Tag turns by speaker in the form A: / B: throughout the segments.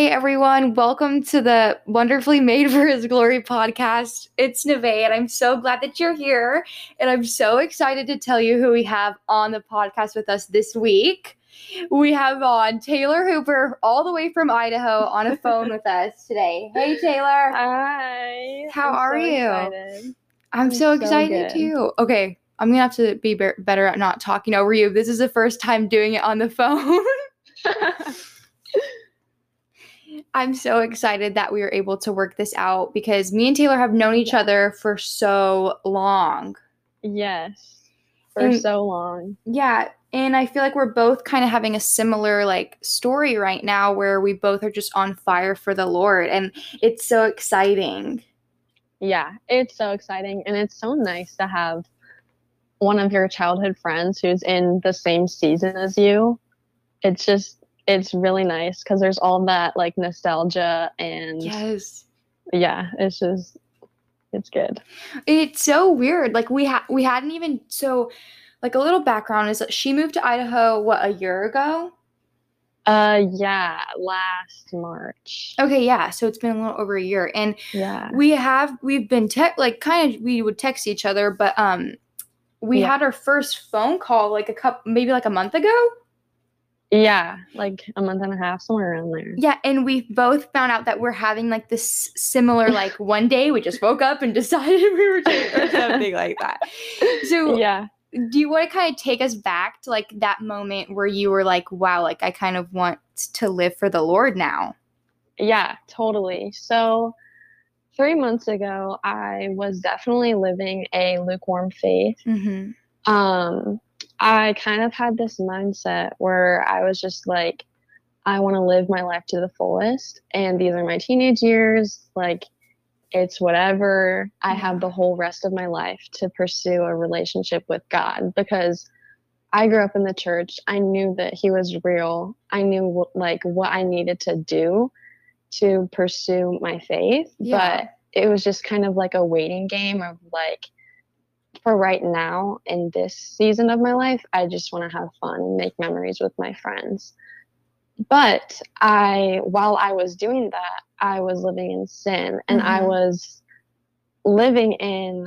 A: Hey everyone, welcome to the Wonderfully Made for His Glory podcast. It's Neve, and I'm so glad that you're here. And I'm so excited to tell you who we have on the podcast with us this week. We have on Taylor Hooper, all the way from Idaho, on a phone with us today. Hey Taylor.
B: Hi.
A: How
B: I'm
A: are
B: so
A: you?
B: excited.
A: I'm
B: I'm
A: so excited too. Okay, I'm gonna have to be be- better at not talking over you. This is the first time doing it on the phone. I'm so excited that we were able to work this out because me and Taylor have known each other for so long.
B: yes. For
A: And-
B: so long.
A: Yeah, and I feel like we're both kind of having a similar like story right now where we both are just on fire for the Lord and it's so exciting.
B: Yeah. It's so exciting. And it's so nice to have one of your childhood friends who's in the same season as you. It's just, it's really nice because there's all that like nostalgia and
A: Yes.
B: yeah, it's just, it's good.
A: It's so weird. Like we had we hadn't even so like a little background is that she moved to Idaho what a year ago?
B: Uh, yeah. Last March.
A: Okay, yeah. So it's been a little over a year and
B: Yeah.
A: we have we've been te- like kind of we would text each other but um we
B: Yeah.
A: had our first phone call like a couple maybe like a month ago
B: Yeah. Like a month and a half, somewhere around there.
A: yeah and we both found out that we're having like this similar like one day we just woke up and decided we were doing or something like that so
B: Yeah.
A: do you want to kind of take us back to like that moment where you were like wow like i kind of want to live for the lord now
B: Yeah, totally. So, three months ago, I was definitely living a lukewarm faith.
A: mm-hmm.
B: Um, I kind of had this mindset where I was just like, I want to live my life to the fullest, and these are my teenage years. Like, it's whatever. I have the whole rest of my life to pursue a relationship with God because I grew up in the church. I knew that He was real. I knew like what I needed to do to pursue my faith,
A: Yeah.
B: but it was just kind of like a waiting game of like for right now in this season of my life, I just want to have fun and make memories with my friends. But I, while I was doing that, I was living in sin and I
A: Mhm.
B: was living in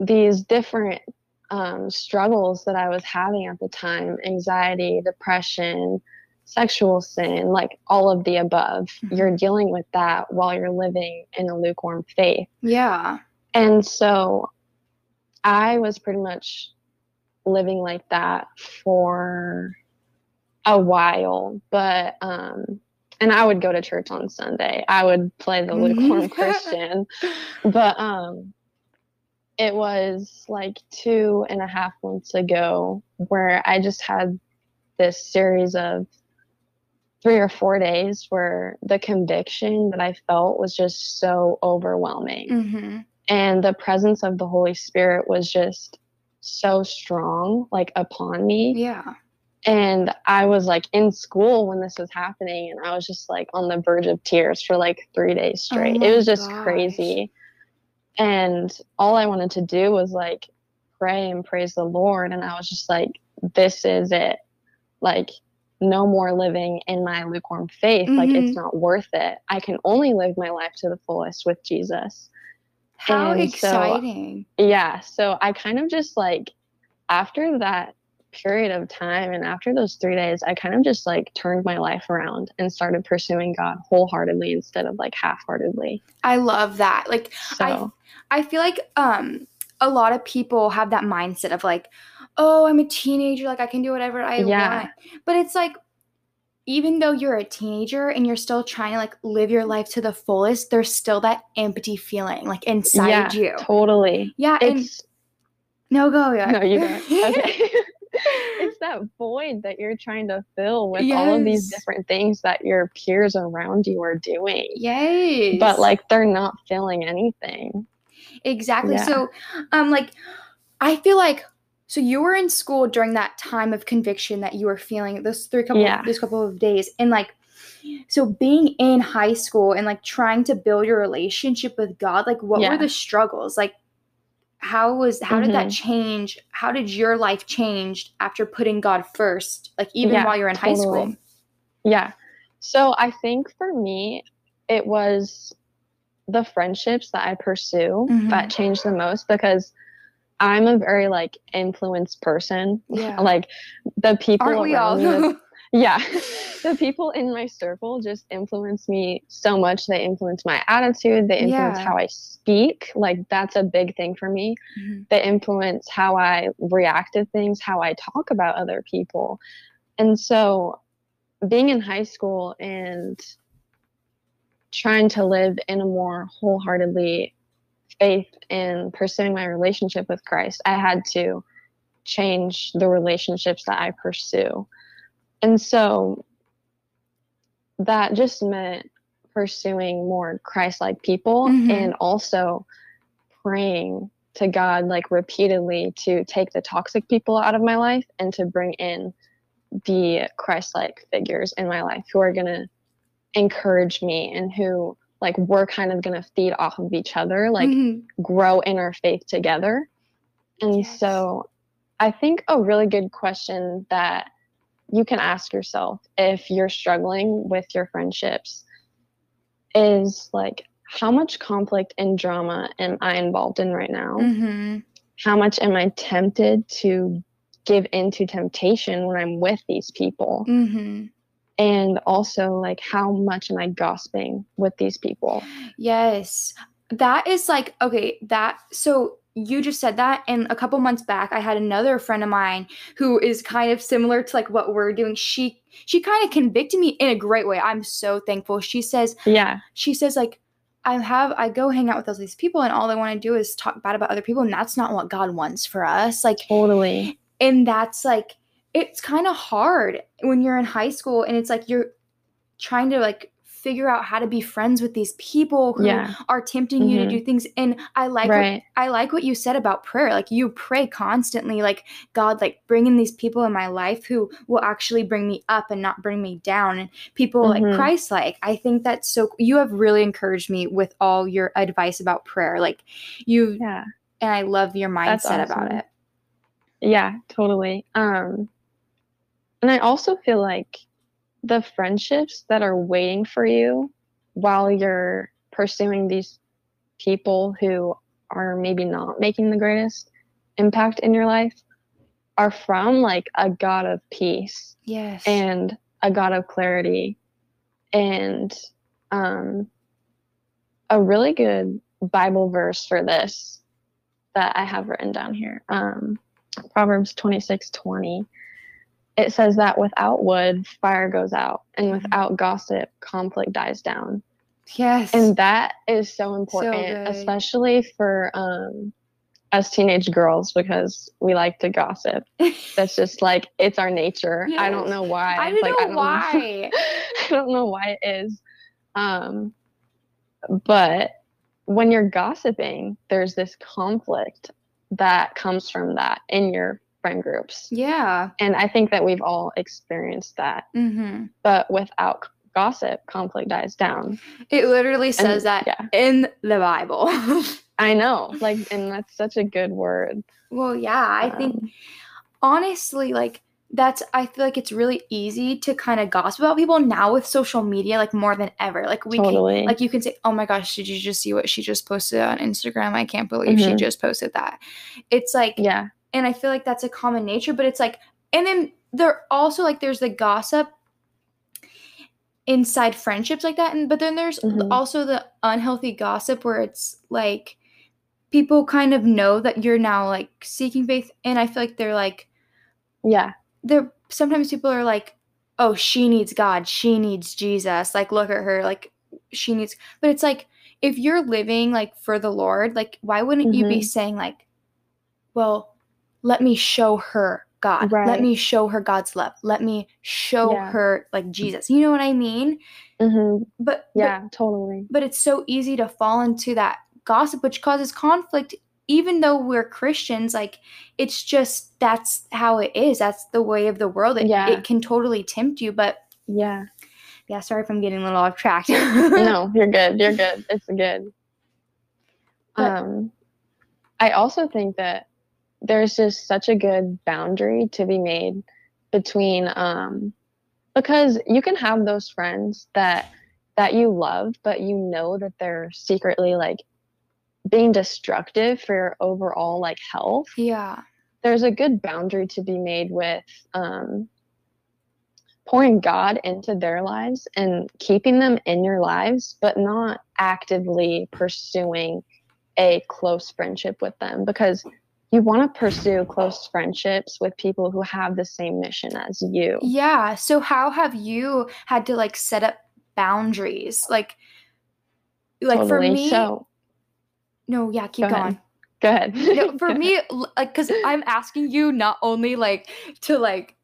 B: these different um, struggles that I was having at the time anxiety, depression, sexual sin, like all of the above.
A: Mhm.
B: You're dealing with that while you're living in a lukewarm faith.
A: yeah
B: And so I was pretty much living like that for a while, but um and I would go to church on Sunday. I would play the lukewarm Christian, but um it was like two and a half months ago where I just had this series of three or four days where the conviction that I felt was just so overwhelming
A: mm-hmm.
B: And the presence of the holy spirit was just so strong like upon me.
A: Yeah.
B: And i was like in school when this was happening and i was just like on the verge of tears for like three days straight.
A: My
B: it was just
A: gosh.
B: crazy and all i wanted to do was like pray and praise the lord and i was just like this is it. Like no more living in my lukewarm faith. Like
A: Mhm.
B: it's not worth it. I can only live my life to the fullest with jesus
A: how
B: And so-
A: exciting
B: yeah so i kind of just like after that period of time and after those three days i kind of just like turned my life around and started pursuing god wholeheartedly instead of like half-heartedly
A: i love that like
B: so
A: I feel like um a lot of people have that mindset of like, oh, I'm a teenager, like I can do whatever I
B: Yeah.
A: want. But it's like even though you're a teenager and you're still trying to like live your life to the fullest, there's still that empty feeling like inside
B: yeah
A: you.
B: totally
A: Yeah, and
B: it's
A: no go yeah.
B: no you go okay it's that void that you're trying to fill with all of these different things that your peers around you are doing
A: Yes.
B: but like they're not filling anything
A: Exactly.
B: Yeah.
A: So, um, like, I feel like so you were in school during that time of conviction that you were feeling those three couple
B: Yeah.
A: those couple of days, and like, so being in high school and like trying to build your relationship with God, like, what
B: Yeah.
A: were the struggles? Like, how was how did that
B: Mm-hmm.
A: change? How did your life change after putting God first? Like, even
B: Yeah,
A: while you're in high school.
B: Yeah. So I think for me, it was the friendships that I pursue
A: Mhm.
B: that changed the most because I'm a very like influenced person.
A: Yeah.
B: Like the people
A: Aren't we all?
B: yeah the people in my circle just influence me so much they influence my attitude they influence
A: Yeah.
B: how i speak like that's a big thing for me
A: Mhm.
B: they influence how i react to things how i talk about other people and so being in high school and trying to live in a more wholeheartedly faith in pursuing my relationship with christ i had to change the relationships that i pursue and so that just meant pursuing more Christ like people
A: Mhm.
B: and also praying to God like repeatedly to take the toxic people out of my life and to bring in the Christ like figures in my life who are going to encourage me and who like we're kind of going to feed off of each other like
A: Mhm.
B: grow in our faith together. And
A: Yes.
B: so I think a really good question that you can ask yourself if you're struggling with your friendships is like, how much conflict and drama am I involved in right now?
A: Mhm.
B: How much am I tempted to give into temptation when I'm with these people?
A: Mhm.
B: And also, like, how much am I gossiping with these people?
A: Yes. That is like okay, that so you just said that and a couple months back I had another friend of mine who is kind of similar to like what we're doing. She she kind of convicted me in a great way. I'm so thankful. She says
B: Yeah.
A: she says like I have I go hang out with all these people and all they want to do is talk bad about other people and that's not what God wants for us. Like
B: Totally.
A: and that's like it's kind of hard when you're in high school and it's like you're trying to like figure out how to be friends with these people who
B: Yeah.
A: are tempting you to do things and i like what, i like what you said about prayer like you pray constantly like god like bring in these people in my life who will actually bring me up and not bring me down and people like
B: Mhm.
A: christ like i think that's so you have really encouraged me with all your advice about prayer like you
B: Yeah.
A: and i love your mindset about it
B: Yeah, totally. Um, and I also feel like the friendships that are waiting for you while you're pursuing these people who are maybe not making the greatest impact in your life are from like a God of peace
A: yes
B: and a God of clarity and um, a really good Bible verse for this that I have written down here. Um, Proverbs twenty six twenty. It says that without wood, fire goes out, and
A: Mhm.
B: without gossip, conflict dies down.
A: yes
B: And that is so important,
A: good.
B: especially for um, us teenage girls because we like to gossip. That's just like it's our nature. I don't know why.
A: I don't
B: like,
A: know why.
B: I don't know why it is. Um, but when you're gossiping, there's this conflict that comes from that in your friend groups.
A: yeah
B: And I think that we've all experienced that.
A: mm-hmm.
B: But without gossip, conflict dies down.
A: it literally says
B: And-
A: that
B: Yeah,
A: in the bible
B: I know. Like, and that's such a good word.
A: well yeah i think
B: Um,
A: honestly like that's i feel like it's really easy to kind of gossip about people now with social media like more than ever like we
B: Totally.
A: can like you can say oh my gosh did you just see what she just posted on instagram i can't believe she
B: Mhm.
A: just posted that it's like
B: yeah,
A: and i feel like that's a common nature but it's like and then there also like there's the gossip inside friendships like that and but then there's
B: Mhm.
A: also the unhealthy gossip where it's like people kind of know that you're now like seeking faith and i feel like they're like
B: yeah,
A: there sometimes people are like oh she needs god she needs jesus like look at her like she needs but it's like if you're living like for the lord like why wouldn't you be
B: Mhm.
A: saying like well let me show her god let me show her god's love let me show
B: Yeah.
A: her like jesus you know what i mean
B: hmm
A: but but-
B: yeah, totally.
A: but it's so easy to fall into that gossip which causes conflict even though we're christians like it's just that's how it is that's the way of the world it,
B: Yeah.
A: it can totally tempt you but
B: Yeah.
A: yeah sorry if i'm getting a little off track
B: no, you're good. You're good. It's good.
A: But-
B: um, I also think that there's just such a good boundary to be made between um, because you can have those friends that that you love but you know that they're secretly like being destructive for your overall like health
A: Yeah.
B: there's a good boundary to be made with um, pouring God into their lives and keeping them in your lives, but not actively pursuing a close friendship with them because you want to pursue close friendships with people who have the same mission as you.
A: Yeah. So how have you had to like set up boundaries? Like like for
B: Totally.
A: me
B: so
A: No, yeah, keep
B: Go ahead.
A: going.
B: go ahead.
A: No, for me like cuz I'm asking you not only like to like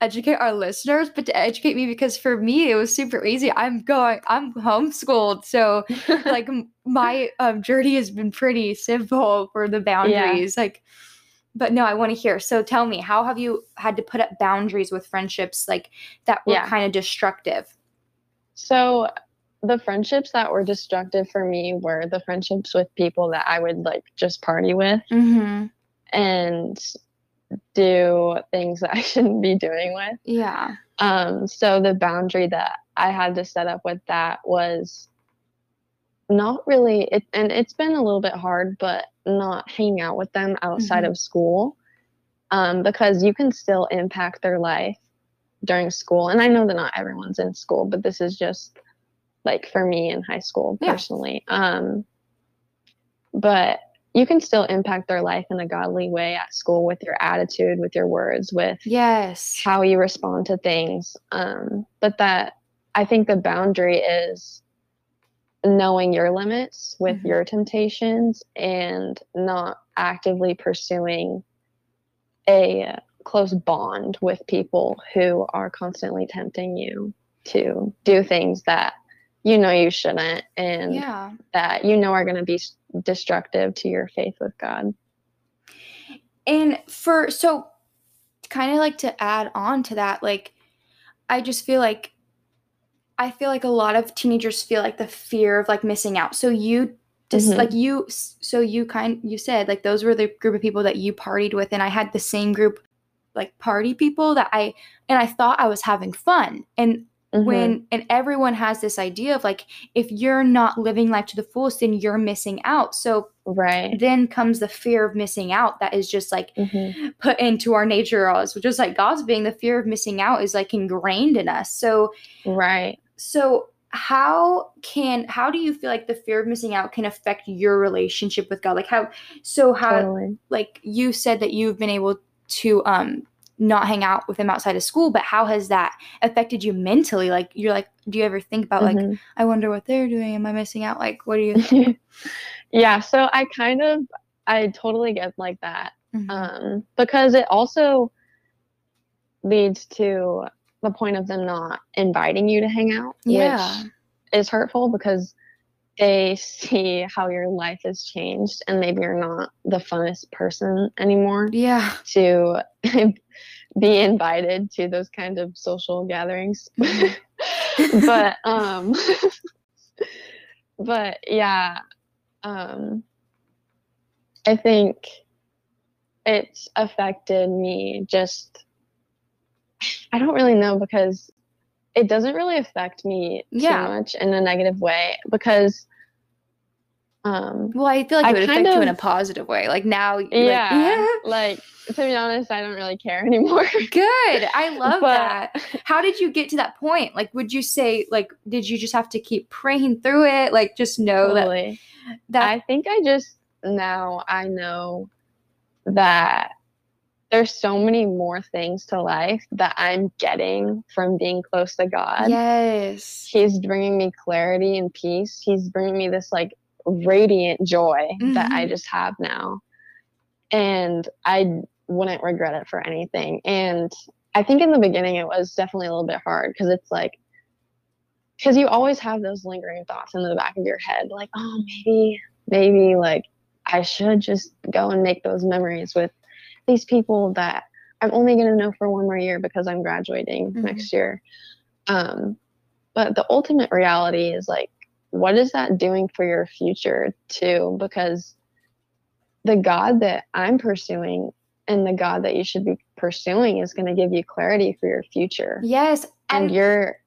A: educate our listeners, but to educate me because for me it was super easy. I'm going I'm homeschooled. So like my um, journey has been pretty simple for the boundaries like but no i want to hear so tell me how have you had to put up boundaries with friendships like that were
B: Yeah.
A: kind of destructive
B: So the friendships that were destructive for me were the friendships with people that I would like just party with
A: mm-hmm.
B: and do things that I shouldn't be doing with.
A: yeah
B: Um, so the boundary that I had to set up with that was not really it and it's been a little bit hard, but not hanging out with them outside
A: Mhm.
B: of school. Um, because you can still impact their life during school. And I know that not everyone's in school, but this is just like for me in high school
A: Yeah.
B: personally. Um, but you can still impact their life in a godly way at school with your attitude, with your words, with
A: yes
B: how you respond to things. Um, but that I think the boundary is knowing your limits with
A: Mhm.
B: your temptations and not actively pursuing a close bond with people who are constantly tempting you to do things that you know you shouldn't and
A: yeah
B: that you know are going to be destructive to your faith with God.
A: and for so kind of like to add on to that like i just feel like i feel like a lot of teenagers feel like the fear of like missing out so you just
B: Mhm.
A: like you so you kind you said like those were the group of people that you partied with and i had the same group like party people that i and i thought i was having fun and
B: Mhm.
A: when and everyone has this idea of like if you're not living life to the fullest then you're missing out so
B: right.
A: then comes the fear of missing out that is just like
B: Mhm.
A: put into our nature also just like god's being the fear of missing out is like ingrained in us so
B: Right.
A: so how can how do you feel like the fear of missing out can affect your relationship with god like how so how
B: Totally.
A: like you said that you've been able to um not hang out with him outside of school but how has that affected you mentally like you're like do you ever think about like
B: Mhm.
A: i wonder what they're doing am i missing out like what do you
B: yeah, so I kind of I totally get like that.
A: Mhm.
B: Um because it also leads to the point of them not inviting you to hang out,
A: yeah
B: which is hurtful because they see how your life has changed and maybe you're not the funnest person anymore
A: yeah
B: to be invited to those kind of social gatherings.
A: Mhm.
B: but um but yeah, um I think it's affected me just I don't really know because it doesn't really affect me
A: Yeah.
B: too much in a negative way because um
A: well i feel like
B: I
A: it would affect
B: kind
A: you in a positive way. Like now
B: yeah,
A: like, yeah.
B: Like to be honest, I don't really care anymore.
A: good. I love
B: But-
A: that. How did you get to that point? Like would you say like did you just have to keep praying through it? Like just know that that
B: I think I just now I know that there's so many more things to life that I'm getting from being close to God.
A: yes
B: He's bringing me clarity and peace. He's bringing me this like radiant joy that I
A: Mhm.
B: just have now. And I wouldn't regret it for anything. And I think in the beginning it was definitely a little bit hard because it's like, because you always have those lingering thoughts in the back of your head, like, oh, maybe, maybe like I should just go and make those memories with these people that I'm only going to know for one more year because I'm graduating
A: Mhm.
B: next year. Um, but the ultimate reality is like, what is that doing for your future too? Because the God that I'm pursuing and the God that you should be pursuing is going to give you clarity for your future.
A: Yes.
B: And you're,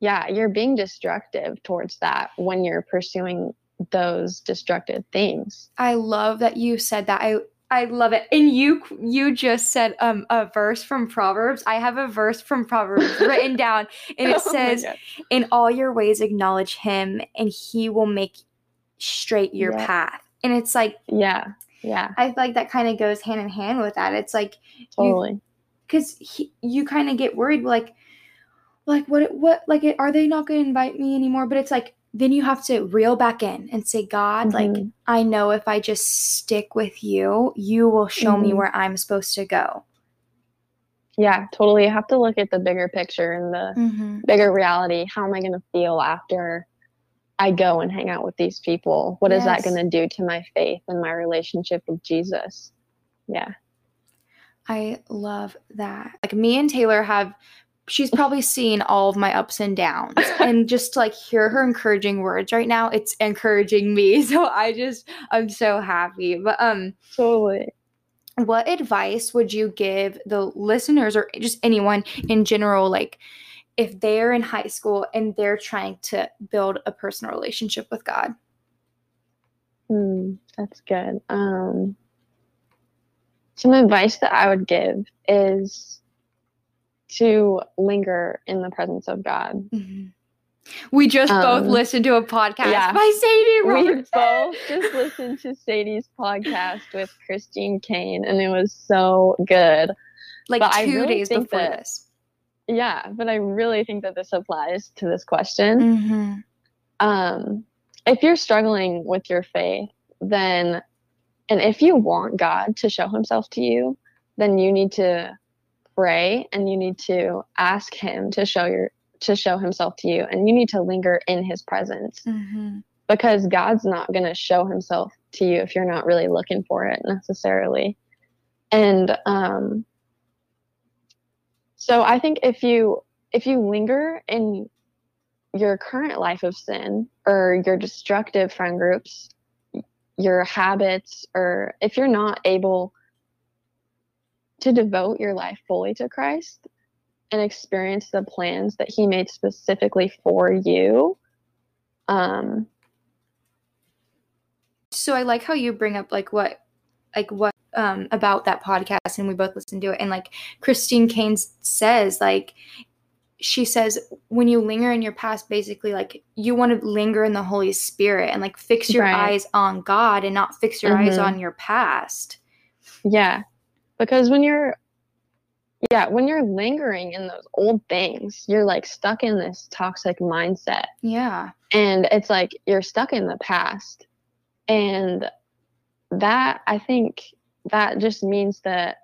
B: yeah, you're being destructive towards that when you're pursuing those destructive things.
A: I love that you said that. I I love it. And you you just said um a verse from Proverbs. I have a verse from Proverbs written down and it
B: Oh
A: says in all your ways acknowledge him and he will make straight your
B: Yeah.
A: path. And it's like
B: yeah, yeah,
A: I feel like that kind of goes hand in hand with that. It's like
B: totally.
A: because you kind of get worried like like what what like are they not going to invite me anymore but it's like then you have to reel back in and say god like
B: Mhm.
A: i know if i just stick with you you will show me
B: Mhm.
A: where i'm supposed to go
B: Yeah, totally. You have to look at the bigger picture and the
A: mm-hmm.
B: bigger reality. How am I going to feel after I go and hang out with these people? What is that going to do to my faith and my relationship with Jesus? Yeah.
A: i love that like me and taylor have she's probably seen all of my ups and downs and just to like hear her encouraging words right now it's encouraging me so i just i'm so happy but um
B: Totally.
A: what advice would you give the listeners or just anyone in general like if they're in high school and they're trying to build a personal relationship with god
B: Hmm, that's good. Um, some advice that I would give is to linger in the presence of God.
A: we just both
B: Um,
A: listened to a podcast
B: yeah.
A: by sadie
B: We both just listened to Sadie's podcast with Christine Caine, and it was so good.
A: like
B: but I
A: two
B: really
A: days before
B: that-
A: this
B: Yeah, but I really think that this applies to this question.
A: mm-hmm.
B: um, if you're struggling with your faith, then, and if you want God to show himself to you, then you need to pray and you need to ask him to show your to show himself to you and you need to linger in his presence
A: Mm-hmm.
B: because God's not going to show himself to you if you're not really looking for it necessarily. And um so I think if you if you linger in your current life of sin or your destructive friend groups, your habits or if you're not able to devote your life fully to Christ and experience the plans that he made specifically for you, um
A: so i like how you bring up like what like what um about that podcast and we both listened to it and like christine caine says like she says when you linger in your past basically like you want to linger in the holy spirit and like fix your
B: Right.
A: eyes on god and not fix your eyes
B: Mhm.
A: on your past
B: Yeah. Because when you're yeah, when you're lingering in those old things, you're like stuck in this toxic mindset.
A: yeah
B: And it's like you're stuck in the past. And that I think that just means that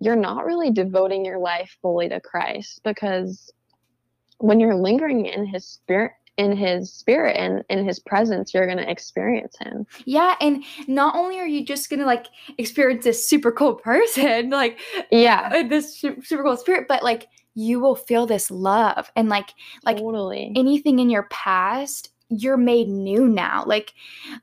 B: you're not really devoting your life fully to Christ because when you're lingering in his spirit in his spirit and in his presence, you're going to experience him.
A: yeah and not only are you just gonna like experience this super cool person like
B: Yeah.
A: uh, this super cool spirit but like you will feel this love and like like
B: totally.
A: anything in your past you're made new now like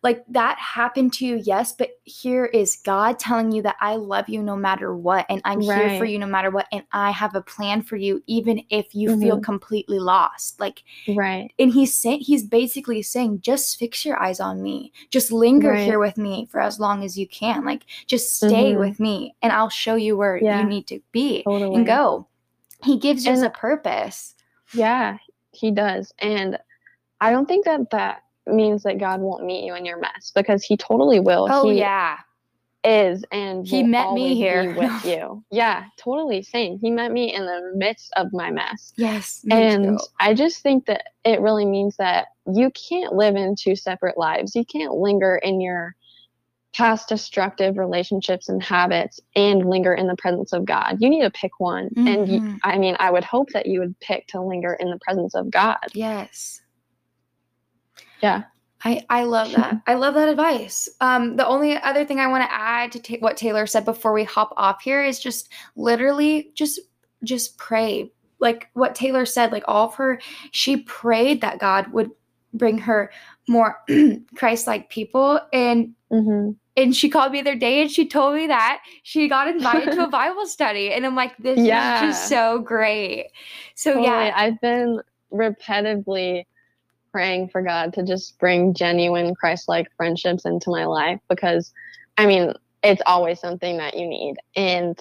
A: like that happened to you yes but here is god telling you that i love you no matter what and i'm here for you no matter what and i have a plan for you even if you feel
B: Mhm.
A: completely lost like
B: right.
A: and he's saying he's basically saying just fix your eyes on me just linger
B: Right.
A: here with me for as long as you can like just stay
B: Mhm.
A: with me and i'll show you where
B: Yeah.
A: you need to be
B: Totally.
A: and go he gives
B: And-
A: a purpose
B: Yeah, he does. And I don't think that that means that God won't meet you in your mess because he totally will.
A: oh
B: he
A: yeah
B: is and
A: He met me here.
B: with you. Yeah, totally same. He met me in the midst of my mess.
A: yes
B: And
A: too.
B: I just think that it really means that you can't live in two separate lives. You can't linger in your past destructive relationships and habits and linger in the presence of God. You need to pick one. And you,
A: Mhm.
B: I mean, I would hope that you would pick to linger in the presence of God.
A: Yes.
B: Yeah.
A: I, I love that. I love that advice. Um, the only other thing I want to add to ta- what Taylor said before we hop off here is just literally just just pray. Like what Taylor said, like all of her, she prayed that God would bring her more Christ-like people, and
B: hmm
A: and she called me the other day and she told me that she got invited to a Bible study. And I'm like, this
B: Yeah.
A: is just so great. So
B: Totally.
A: yeah,
B: I've been repetitively praying for God to just bring genuine Christ like friendships into my life because I mean, it's always something that you need. And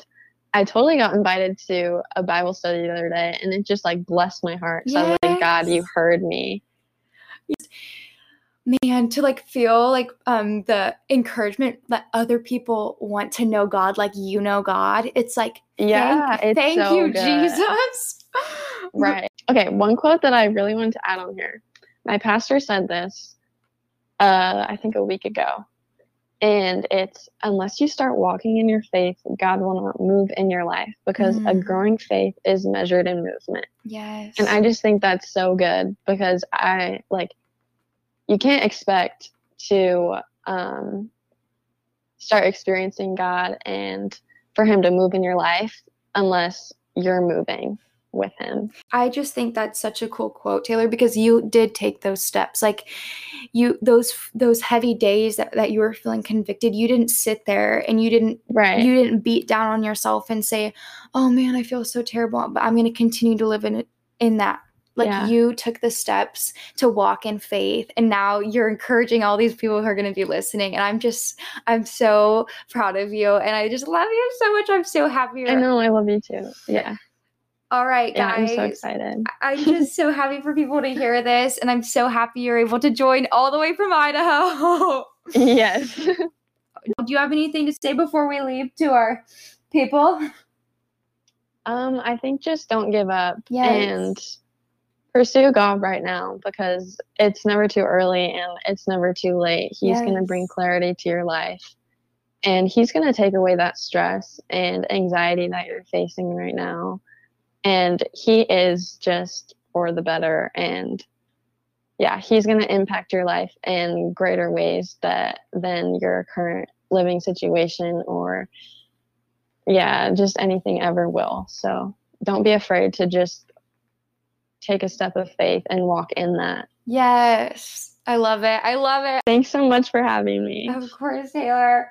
B: I totally got invited to a Bible study the other day and it just like blessed my heart. So I was like, God, you heard me.
A: man, to like feel like um the encouragement that other people want to know God like you know God. It's like
B: Yeah,
A: thank, thank
B: so
A: you,
B: good.
A: Jesus.
B: Right. Okay, one quote that I really wanted to add on here. My pastor said this uh I think a week ago. And it's unless you start walking in your faith, God will not move in your life because a
A: Mm.
B: growing faith is measured in movement.
A: Yes.
B: And I just think that's so good because I like you can't expect to um start experiencing God and for him to move in your life unless you're moving with him.
A: I just think that's such a cool quote, Taylor, because you did take those steps. Like you those those heavy days that, that you were feeling convicted, you didn't sit there and you didn't
B: Right.
A: you didn't beat down on yourself and say, "Oh man, I feel so terrible, but I'm going to continue to live in it in that." Like
B: Yeah.
A: you took the steps to walk in faith and now you're encouraging all these people who are going to be listening and I'm just I'm so proud of you and I just love you so much. I'm so happy.
B: I know, I love you too. Yeah.
A: All right,
B: Yeah, I'm so excited.
A: I'm just so happy for people to hear this, and I'm so happy you're able to join all the way from Idaho.
B: yes.
A: Do you have anything to say before we leave to our people?
B: Um, I think just don't give up
A: Yes.
B: and pursue God right now because it's never too early and it's never too late. He's going to bring clarity to your life and He's going to take away that stress and anxiety that you're facing right now. And He is just for the better. And yeah, He's going to impact your life in greater ways that than your current living situation or yeah, just anything ever will. So don't be afraid to just take a step of faith and walk in that.
A: Yes. I love it. I love it.
B: Thanks so much for having me.
A: Of course, Taylor.